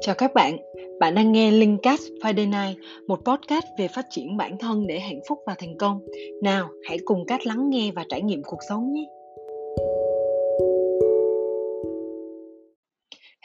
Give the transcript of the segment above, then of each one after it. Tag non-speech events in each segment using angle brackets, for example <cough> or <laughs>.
Chào các bạn, bạn đang nghe Linkcast Friday Night, một podcast về phát triển bản thân để hạnh phúc và thành công. Nào, hãy cùng Cát lắng nghe và trải nghiệm cuộc sống nhé.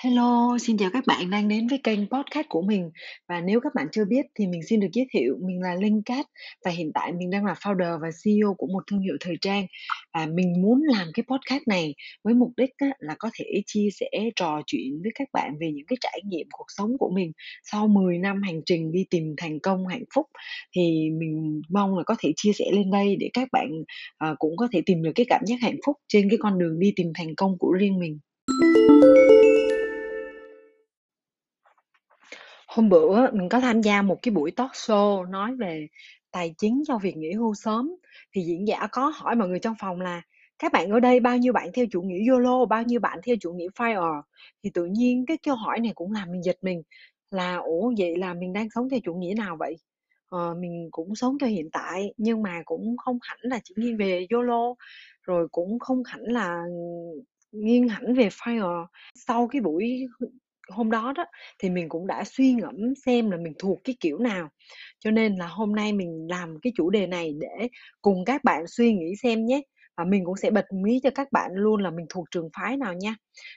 Hello, xin chào các bạn đang đến với kênh podcast của mình. Và nếu các bạn chưa biết thì mình xin được giới thiệu mình là Linh Cát và hiện tại mình đang là founder và CEO của một thương hiệu thời trang. Và mình muốn làm cái podcast này với mục đích là có thể chia sẻ trò chuyện với các bạn về những cái trải nghiệm cuộc sống của mình sau 10 năm hành trình đi tìm thành công hạnh phúc. Thì mình mong là có thể chia sẻ lên đây để các bạn ờ, cũng có thể tìm được cái cảm giác hạnh phúc trên cái con đường đi tìm thành công của riêng mình. Hôm bữa mình có tham gia một cái buổi talk show nói về tài chính cho việc nghỉ hưu sớm thì diễn giả có hỏi mọi người trong phòng là các bạn ở đây bao nhiêu bạn theo chủ nghĩa YOLO, bao nhiêu bạn theo chủ nghĩa FIRE thì tự nhiên cái câu hỏi này cũng làm mình giật mình là ủa vậy là mình đang sống theo chủ nghĩa nào vậy? Ờ, mình cũng sống cho hiện tại nhưng mà cũng không hẳn là chỉ nghiêng về YOLO rồi cũng không hẳn là nghiêng hẳn về FIRE. Sau cái buổi hôm đó đó thì mình cũng đã suy ngẫm xem là mình thuộc cái kiểu nào. Cho nên là hôm nay mình làm cái chủ đề này để cùng các bạn suy nghĩ xem nhé và mình cũng sẽ bật mí cho các bạn luôn là mình thuộc trường phái nào nha.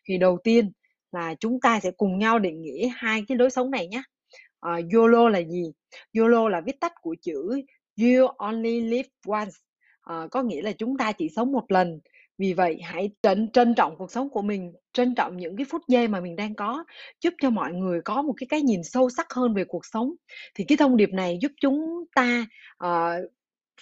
Thì đầu tiên là chúng ta sẽ cùng nhau định nghĩa hai cái lối sống này nhé. Uh, YOLO là gì? YOLO là viết tắt của chữ You only live once. Uh, có nghĩa là chúng ta chỉ sống một lần vì vậy hãy trân trân trọng cuộc sống của mình, trân trọng những cái phút giây mà mình đang có, giúp cho mọi người có một cái cái nhìn sâu sắc hơn về cuộc sống. Thì cái thông điệp này giúp chúng ta, ờ,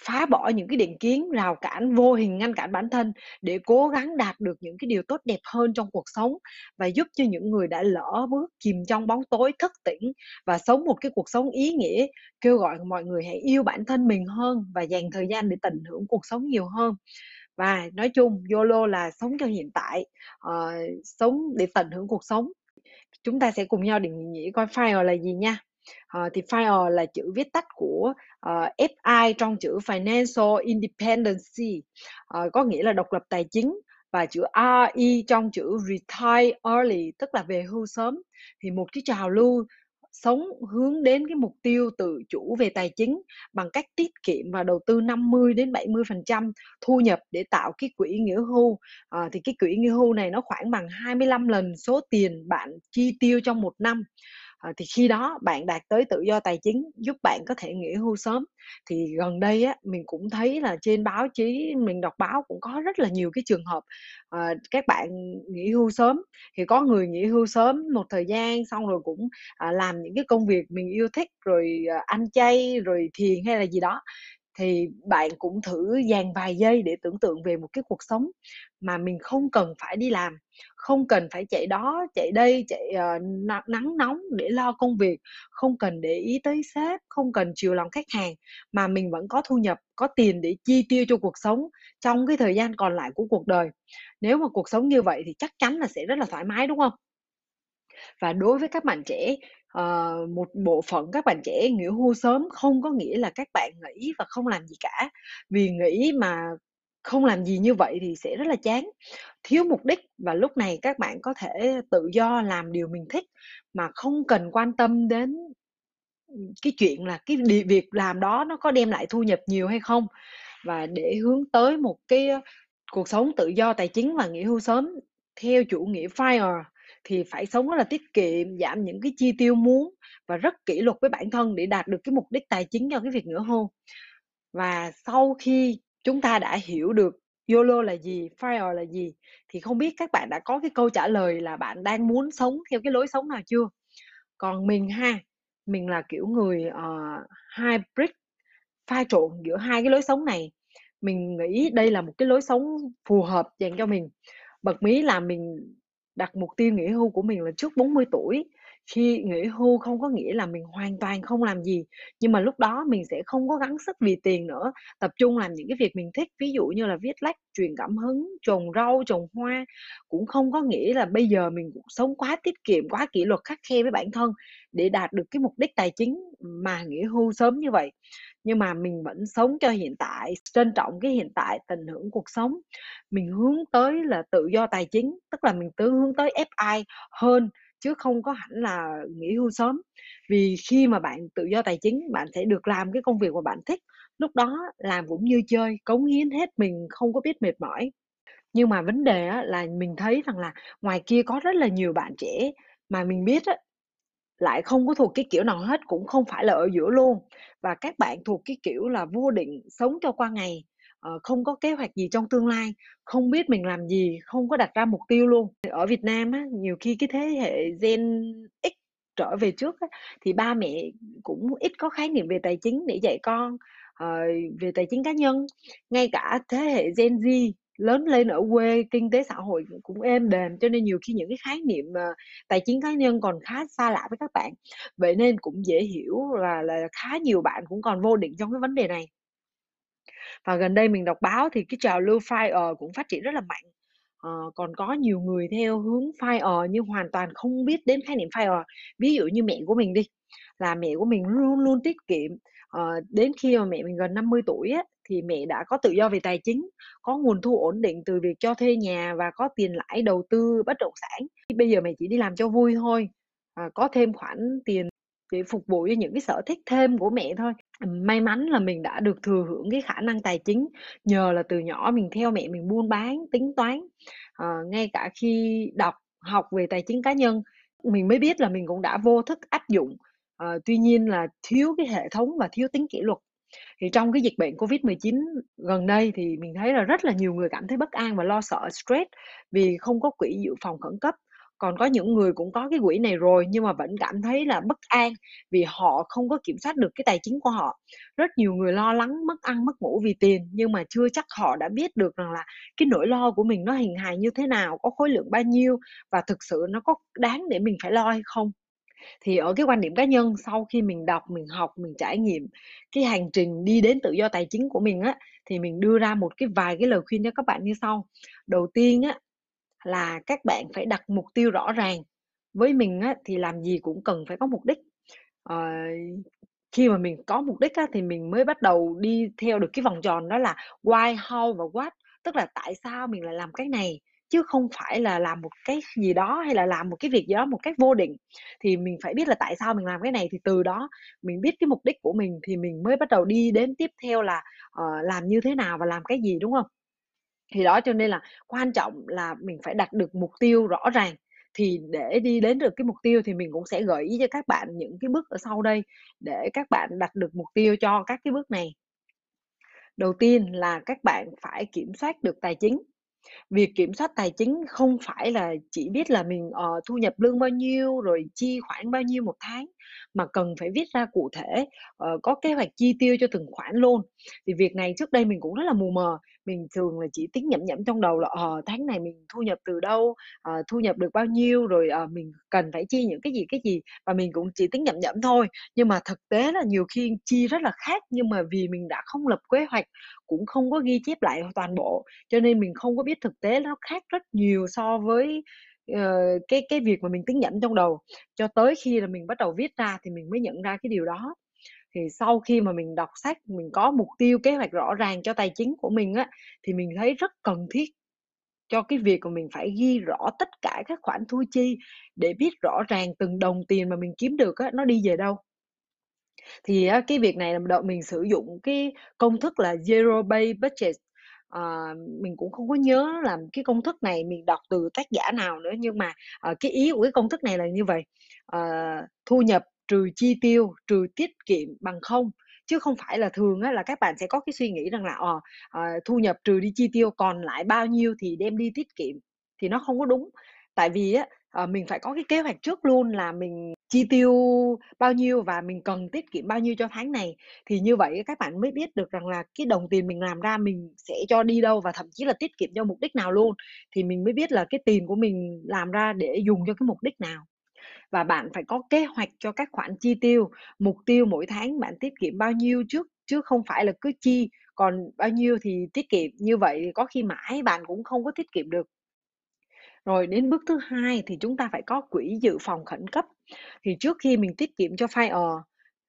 phá bỏ những cái định kiến, rào cản vô hình ngăn cản bản thân để cố gắng đạt được những cái điều tốt đẹp hơn trong cuộc sống và giúp cho những người đã lỡ bước chìm trong bóng tối thức tỉnh và sống một cái cuộc sống ý nghĩa, kêu gọi mọi người hãy yêu bản thân mình hơn và dành thời gian để tận hưởng cuộc sống nhiều hơn. Và nói chung YOLO là sống cho hiện tại, uh, sống để tận hưởng cuộc sống. Chúng ta sẽ cùng nhau định nghĩa coi FIRE là gì nha. uh, thì FIRE là chữ viết tắt của ờ, uh, FI trong chữ Financial Independency, uh, có nghĩa là độc lập tài chính và chữ RE trong chữ Retire Early tức là về hưu sớm. Thì một cái trào lưu sống hướng đến cái mục tiêu tự chủ về tài chính bằng cách tiết kiệm và đầu tư 50 đến 70% thu nhập để tạo cái quỹ nghĩa hưu. À, thì cái quỹ nghĩa hưu này nó khoảng bằng 25 lần số tiền bạn chi tiêu trong một năm à, thì khi đó bạn đạt tới tự do tài chính giúp bạn có thể nghỉ hưu sớm. Thì gần đây á mình cũng thấy là trên báo chí mình đọc báo cũng có rất là nhiều cái trường hợp à, các bạn nghỉ hưu sớm. Thì có người nghỉ hưu sớm một thời gian xong rồi cũng à, làm những cái công việc mình yêu thích rồi à, ăn chay rồi thiền hay là gì đó thì bạn cũng thử dàn vài giây để tưởng tượng về một cái cuộc sống mà mình không cần phải đi làm không cần phải chạy đó chạy đây chạy uh, nắng nóng để lo công việc không cần để ý tới sếp không cần chiều lòng khách hàng mà mình vẫn có thu nhập có tiền để chi tiêu cho cuộc sống trong cái thời gian còn lại của cuộc đời. Nếu mà cuộc sống như vậy thì chắc chắn là sẽ rất là thoải mái đúng không? Và đối với các bạn trẻ uh, một bộ phận các bạn trẻ nghỉ hưu sớm không có nghĩa là các bạn nghỉ và không làm gì cả. Vì nghỉ mà không làm gì như vậy thì sẽ rất là chán. Thiếu mục đích và lúc này các bạn có thể tự do làm điều mình thích mà không cần quan tâm đến ừ, cái chuyện là cái việc làm đó nó có đem lại thu nhập nhiều hay không. Và để hướng tới một cái ờ, cuộc sống tự do tài chính và nghỉ hưu sớm theo chủ nghĩa FIRE thì phải sống rất là tiết kiệm, giảm những cái chi tiêu muốn và rất kỷ luật với bản thân để đạt được cái mục đích tài chính cho cái việc nữa hôn Và sau khi chúng ta đã hiểu được YOLO là gì, FIRE là gì thì không biết các bạn đã có cái câu trả lời là bạn đang muốn sống theo cái lối sống nào chưa? Còn mình ha, mình là kiểu người uh, hybrid pha trộn giữa hai cái lối sống này. Mình nghĩ đây là một cái lối sống phù hợp dành cho mình. Bật mí là mình đặt mục tiêu nghỉ hưu của mình là trước 40 tuổi khi nghỉ hưu không có nghĩa là mình hoàn toàn không làm gì, nhưng mà lúc đó mình sẽ không có gắng sức vì tiền nữa. Tập trung làm những cái việc mình thích, ví dụ như là viết lách, truyền cảm hứng, trồng rau, trồng hoa. Cũng không có nghĩa là bây giờ mình cũng sống quá tiết kiệm, quá kỷ luật khắc khe với bản thân để đạt được cái mục đích tài chính mà nghỉ hưu sớm như vậy. Nhưng mà mình vẫn sống cho hiện tại, trân trọng cái hiện tại, tận hưởng cuộc sống. Mình hướng tới là tự do tài chính, tức là mình tự hướng tới FI hơn chứ không có hẳn là nghỉ hưu sớm. Vì khi mà bạn tự do tài chính, bạn sẽ được làm cái công việc mà bạn thích, lúc đó làm cũng như chơi, cống hiến hết mình, không có biết mệt mỏi. Nhưng mà vấn đề là mình thấy rằng là ngoài kia có rất là nhiều bạn trẻ mà mình biết lại không có thuộc cái kiểu nào hết, cũng không phải là ở giữa luôn. Và các bạn thuộc cái kiểu là vô định, sống cho qua ngày, Ờ, không có kế hoạch gì trong tương lai, không biết mình làm gì, không có đặt ra mục tiêu luôn. Ở Việt Nam á, nhiều khi cái thế hệ Gen X trở về trước á, thì ba mẹ cũng ít có khái niệm về tài chính để dạy con, ờ, về tài chính cá nhân. Ngay cả thế hệ Gen Z lớn lên ở quê, kinh tế xã hội cũng êm đềm, cho nên nhiều khi những cái khái niệm, ờ, tài chính cá nhân còn khá xa lạ với các bạn. Vậy nên cũng dễ hiểu là là khá nhiều bạn cũng còn vô định trong cái vấn đề này. Và gần đây mình đọc báo thì cái trào lưu FIRE cũng phát triển rất là mạnh. à, còn có nhiều người theo hướng FIRE nhưng hoàn toàn không biết đến khái niệm FIRE. Ví dụ như mẹ của mình đi, là mẹ của mình luôn luôn tiết kiệm, à, đến khi mà mẹ mình gần 50 tuổi á, thì mẹ đã có tự do về tài chính, có nguồn thu ổn định từ việc cho thuê nhà và có tiền lãi đầu tư bất động sản. Bây giờ mẹ chỉ đi làm cho vui thôi, à, có thêm khoản tiền để phục vụ cho những cái sở thích thêm của mẹ thôi. May mắn là mình đã được thừa hưởng cái khả năng tài chính nhờ là từ nhỏ mình theo mẹ mình buôn bán, tính toán. à, ngay cả khi đọc, học về tài chính cá nhân, mình mới biết là mình cũng đã vô thức áp dụng. à, tuy nhiên là thiếu cái hệ thống và thiếu tính kỷ luật. Thì trong cái dịch bệnh Covid-19 gần đây thì mình thấy là rất là nhiều người cảm thấy bất an và lo sợ, stress vì không có quỹ dự phòng khẩn cấp. Còn có những người cũng có cái quỹ này rồi nhưng mà vẫn cảm thấy là bất an vì họ không có kiểm soát được cái tài chính của họ. Rất nhiều người lo lắng mất ăn mất ngủ vì tiền nhưng mà chưa chắc họ đã biết được rằng là cái nỗi lo của mình nó hình hài như thế nào, có khối lượng bao nhiêu và thực sự nó có đáng để mình phải lo hay không. Thì ở cái quan điểm cá nhân sau khi mình đọc, mình học, mình trải nghiệm cái hành trình đi đến tự do tài chính của mình á, thì mình đưa ra một cái vài cái lời khuyên cho các bạn như sau. Đầu tiên á, là các bạn phải đặt mục tiêu rõ ràng. Với mình á, thì làm gì cũng cần phải có mục đích. à, khi mà mình có mục đích á, thì mình mới bắt đầu đi theo được cái vòng tròn đó là why, how và what. Tức là tại sao mình lại làm cái này, chứ không phải là làm một cái gì đó hay là làm một cái việc gì đó một cách vô định. Thì mình phải biết là tại sao mình làm cái này thì từ đó mình biết cái mục đích của mình thì mình mới bắt đầu đi đến tiếp theo là, uh, làm như thế nào và làm cái gì, đúng không? Thì đó, cho nên là quan trọng là mình phải đặt được mục tiêu rõ ràng, thì để đi đến được cái mục tiêu thì mình cũng sẽ gợi ý cho các bạn những cái bước ở sau đây để các bạn đặt được mục tiêu cho các cái bước này. Đầu tiên là các bạn phải kiểm soát được tài chính. Việc kiểm soát tài chính không phải là chỉ biết là mình, uh, thu nhập lương bao nhiêu, rồi chi khoản bao nhiêu một tháng, mà cần phải viết ra cụ thể, ờ, có kế hoạch chi tiêu cho từng khoản luôn. Thì việc này trước đây mình cũng rất là mù mờ, mình thường là chỉ tính nhẩm nhẩm trong đầu là, ờ, tháng này mình thu nhập từ đâu, ờ, thu nhập được bao nhiêu, rồi, ờ, mình cần phải chi những cái gì, cái gì, và mình cũng chỉ tính nhẩm nhẩm thôi. Nhưng mà thực tế là nhiều khi chi rất là khác, nhưng mà vì mình đã không lập kế hoạch, cũng không có ghi chép lại toàn bộ, cho nên mình không có biết thực tế nó khác rất nhiều so với, Ờ, cái cái việc mà mình tính nhẩm trong đầu. Cho tới khi là mình bắt đầu viết ra thì mình mới nhận ra cái điều đó. Thì sau khi mà mình đọc sách, mình có mục tiêu, kế hoạch rõ ràng cho tài chính của mình á, thì mình thấy rất cần thiết cho cái việc mà mình phải ghi rõ tất cả các khoản thu chi để biết rõ ràng từng đồng tiền mà mình kiếm được á, nó đi về đâu. Thì á, cái việc này là mình sử dụng cái công thức là Zero Based Budget. Ờ, mình cũng không có nhớ là cái công thức này mình đọc từ tác giả nào nữa, nhưng mà, ờ, cái ý của cái công thức này là như vậy ờ, thu nhập trừ chi tiêu, trừ tiết kiệm bằng không. Chứ không phải là thường á là các bạn sẽ có cái suy nghĩ rằng là, ờ, ờ, thu nhập trừ đi chi tiêu, còn lại bao nhiêu thì đem đi tiết kiệm, thì nó không có đúng. Tại vì á, à, mình phải có cái kế hoạch trước luôn là mình chi tiêu bao nhiêu và mình cần tiết kiệm bao nhiêu cho tháng này. Thì như vậy các bạn mới biết được rằng là cái đồng tiền mình làm ra mình sẽ cho đi đâu và thậm chí là tiết kiệm cho mục đích nào luôn, thì mình mới biết là cái tiền của mình làm ra để dùng cho cái mục đích nào. Và bạn phải có kế hoạch cho các khoản chi tiêu, mục tiêu mỗi tháng bạn tiết kiệm bao nhiêu trước, chứ không phải là cứ chi, còn bao nhiêu thì tiết kiệm, như vậy thì có khi mãi bạn cũng không có tiết kiệm được. Rồi đến bước thứ hai thì chúng ta phải có quỹ dự phòng khẩn cấp. Thì trước khi mình tiết kiệm cho FIRE, uh, ờ,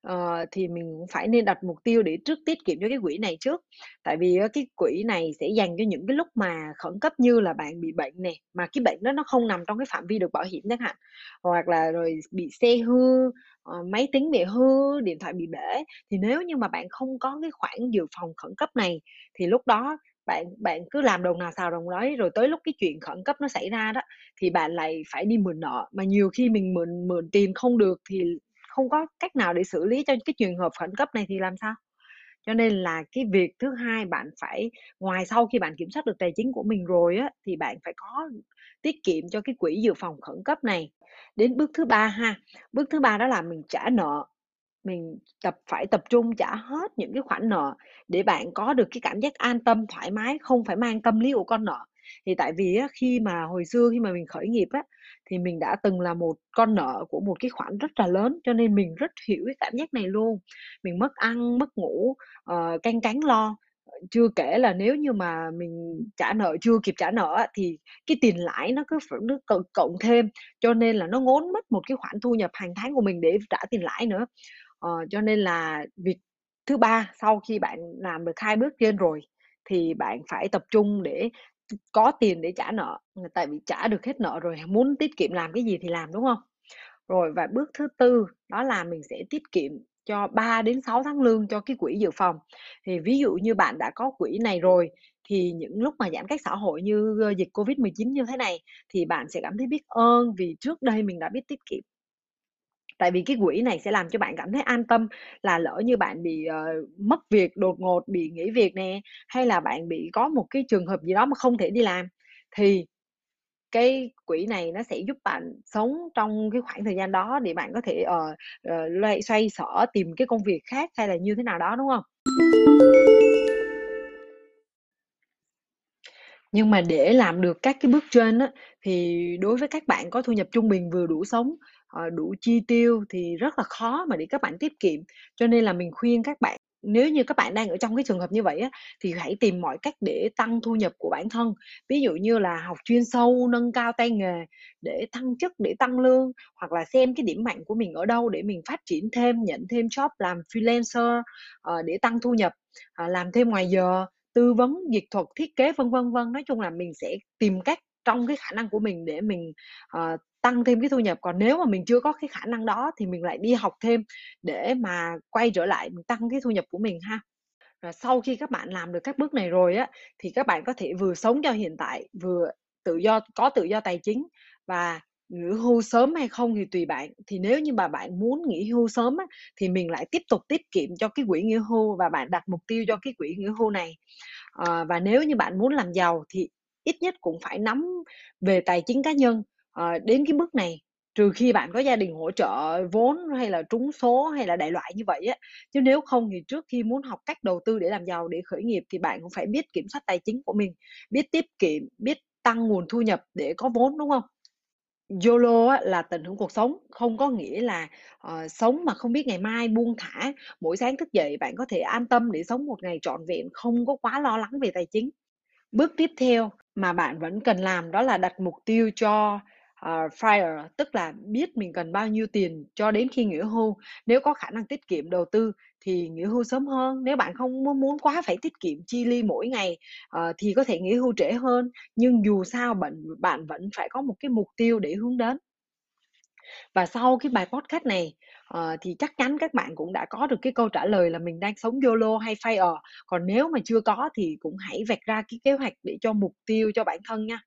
ờ, thì mình cũng phải nên đặt mục tiêu để trước tiết kiệm cho cái quỹ này trước. Tại vì cái quỹ này sẽ dành cho những cái lúc mà khẩn cấp như là bạn bị bệnh này mà cái bệnh đó nó không nằm trong cái phạm vi được bảo hiểm chẳng hạn, hoặc là rồi bị xe hư, uh, máy tính bị hư, điện thoại bị bể. Thì nếu như mà bạn không có cái khoản dự phòng khẩn cấp này, thì lúc đó bạn bạn cứ làm đồng nào xào đồng đấy, rồi tới lúc cái chuyện khẩn cấp nó xảy ra đó, thì bạn lại phải đi mượn nợ, mà nhiều khi mình mượn mượn tiền không được thì không có cách nào để xử lý cho cái trường hợp khẩn cấp này thì làm sao? Cho nên là cái việc thứ hai bạn phải ngoài sau khi bạn kiểm soát được tài chính của mình rồi á, thì bạn phải có tiết kiệm cho cái quỹ dự phòng khẩn cấp này. Đến bước thứ ba ha, bước thứ ba đó là mình trả nợ. Mình tập phải tập trung trả hết những cái khoản nợ để bạn có được cái cảm giác an tâm, thoải mái, không phải mang tâm lý của con nợ. Thì tại vì á, khi mà hồi xưa khi mà mình khởi nghiệp á, thì mình đã từng là một con nợ của một cái khoản rất là lớn, cho nên mình rất hiểu cái cảm giác này luôn. Mình mất ăn, mất ngủ, ờ, uh, canh cánh lo. Chưa kể là nếu như mà mình trả nợ chưa kịp trả nợ á, thì cái tiền lãi nó cứ nó cộng cộng thêm, cho nên là nó ngốn mất một cái khoản thu nhập hàng tháng của mình để trả tiền lãi nữa. Ờ, cho nên là việc thứ ba sau khi bạn làm được hai bước trên rồi, thì bạn phải tập trung để có tiền để trả nợ, tại vì trả được hết nợ rồi, <laughs> muốn tiết kiệm làm cái gì thì làm, đúng không? Rồi và bước thứ tư đó là mình sẽ tiết kiệm cho 3 đến 6 tháng lương cho cái quỹ dự phòng. Thì ví dụ như bạn đã có quỹ này rồi, thì những lúc mà giãn cách xã hội như, ờ, dịch Covid-19 như thế này, thì bạn sẽ cảm thấy biết ơn vì trước đây mình đã biết tiết kiệm. Tại vì cái quỹ này sẽ làm cho bạn cảm thấy an tâm là lỡ như bạn bị, uh, mất việc đột ngột, bị nghỉ việc nè, hay là bạn bị có một cái trường hợp gì đó mà không thể đi làm, thì cái quỹ này nó sẽ giúp bạn sống trong cái khoảng thời gian đó để bạn có thể, ờ, uh, loay xoay sở tìm cái công việc khác hay là như thế nào đó, đúng không? Nhưng mà để làm được các cái bước trên á, thì đối với các bạn có thu nhập trung bình vừa đủ sống, Ờ, đủ chi tiêu thì rất là khó mà để các bạn tiết kiệm. Cho nên là mình khuyên các bạn, nếu như các bạn đang ở trong cái trường hợp như vậy á, thì hãy tìm mọi cách để tăng thu nhập của bản thân. Ví dụ như là học chuyên sâu, nâng cao tay nghề để thăng chức, để tăng lương, hoặc là xem cái điểm mạnh của mình ở đâu để mình phát triển thêm, nhận thêm job làm freelancer, ờ, để tăng thu nhập, ờ, làm thêm ngoài giờ, tư vấn, dịch thuật, thiết kế, vân vân, vân. Nói chung là mình sẽ tìm cách trong cái khả năng của mình để mình, uh, tăng thêm cái thu nhập. Còn nếu mà mình chưa có cái khả năng đó thì mình lại đi học thêm để mà quay trở lại mình tăng cái thu nhập của mình ha. Rồi sau khi các bạn làm được các bước này rồi á, thì các bạn có thể vừa sống cho hiện tại, vừa tự do có tự do tài chính và nghỉ hưu sớm hay không thì tùy bạn. Thì nếu như mà bạn muốn nghỉ hưu sớm á, thì mình lại tiếp tục tiết kiệm cho cái quỹ nghỉ hưu và bạn đặt mục tiêu cho cái quỹ nghỉ hưu này. à, và nếu như bạn muốn làm giàu thì ít nhất cũng phải nắm về tài chính cá nhân, à, đến cái bước này, trừ khi bạn có gia đình hỗ trợ vốn hay là trúng số hay là đại loại như vậy á. Chứ nếu không thì trước khi muốn học cách đầu tư để làm giàu, để khởi nghiệp thì bạn cũng phải biết kiểm soát tài chính của mình, biết tiết kiệm, biết tăng nguồn thu nhập để có vốn, đúng không? YOLO á là tận hưởng cuộc sống, không có nghĩa là, uh, sống mà không biết ngày mai, buông thả. Mỗi sáng thức dậy bạn có thể an tâm để sống một ngày trọn vẹn, không có quá lo lắng về tài chính. Bước tiếp theo mà bạn vẫn cần làm đó là đặt mục tiêu cho, uh, FIRE, tức là biết mình cần bao nhiêu tiền cho đến khi nghỉ hưu. Nếu có khả năng tiết kiệm đầu tư thì nghỉ hưu sớm hơn, nếu bạn không muốn quá phải tiết kiệm chi ly mỗi ngày, uh, thì có thể nghỉ hưu trễ hơn, nhưng dù sao bạn bạn vẫn phải có một cái mục tiêu để hướng đến. Và sau cái bài podcast này, ờ, thì chắc chắn các bạn cũng đã có được cái câu trả lời là mình đang sống YOLO hay FIRE. Còn nếu mà chưa có thì cũng hãy vạch ra cái kế hoạch để cho mục tiêu cho bản thân nha.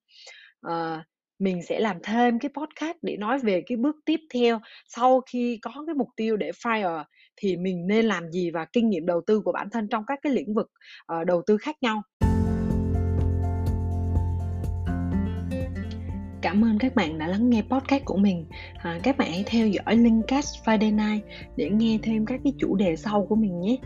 Ờ, mình sẽ làm thêm cái podcast để nói về cái bước tiếp theo sau khi có cái mục tiêu để FIRE thì mình nên làm gì và kinh nghiệm đầu tư của bản thân trong các cái lĩnh vực, uh, đầu tư khác nhau. Cảm ơn các bạn đã lắng nghe podcast của mình. À, các bạn hãy theo dõi Linkcast Friday Night để nghe thêm các cái chủ đề sau của mình nhé.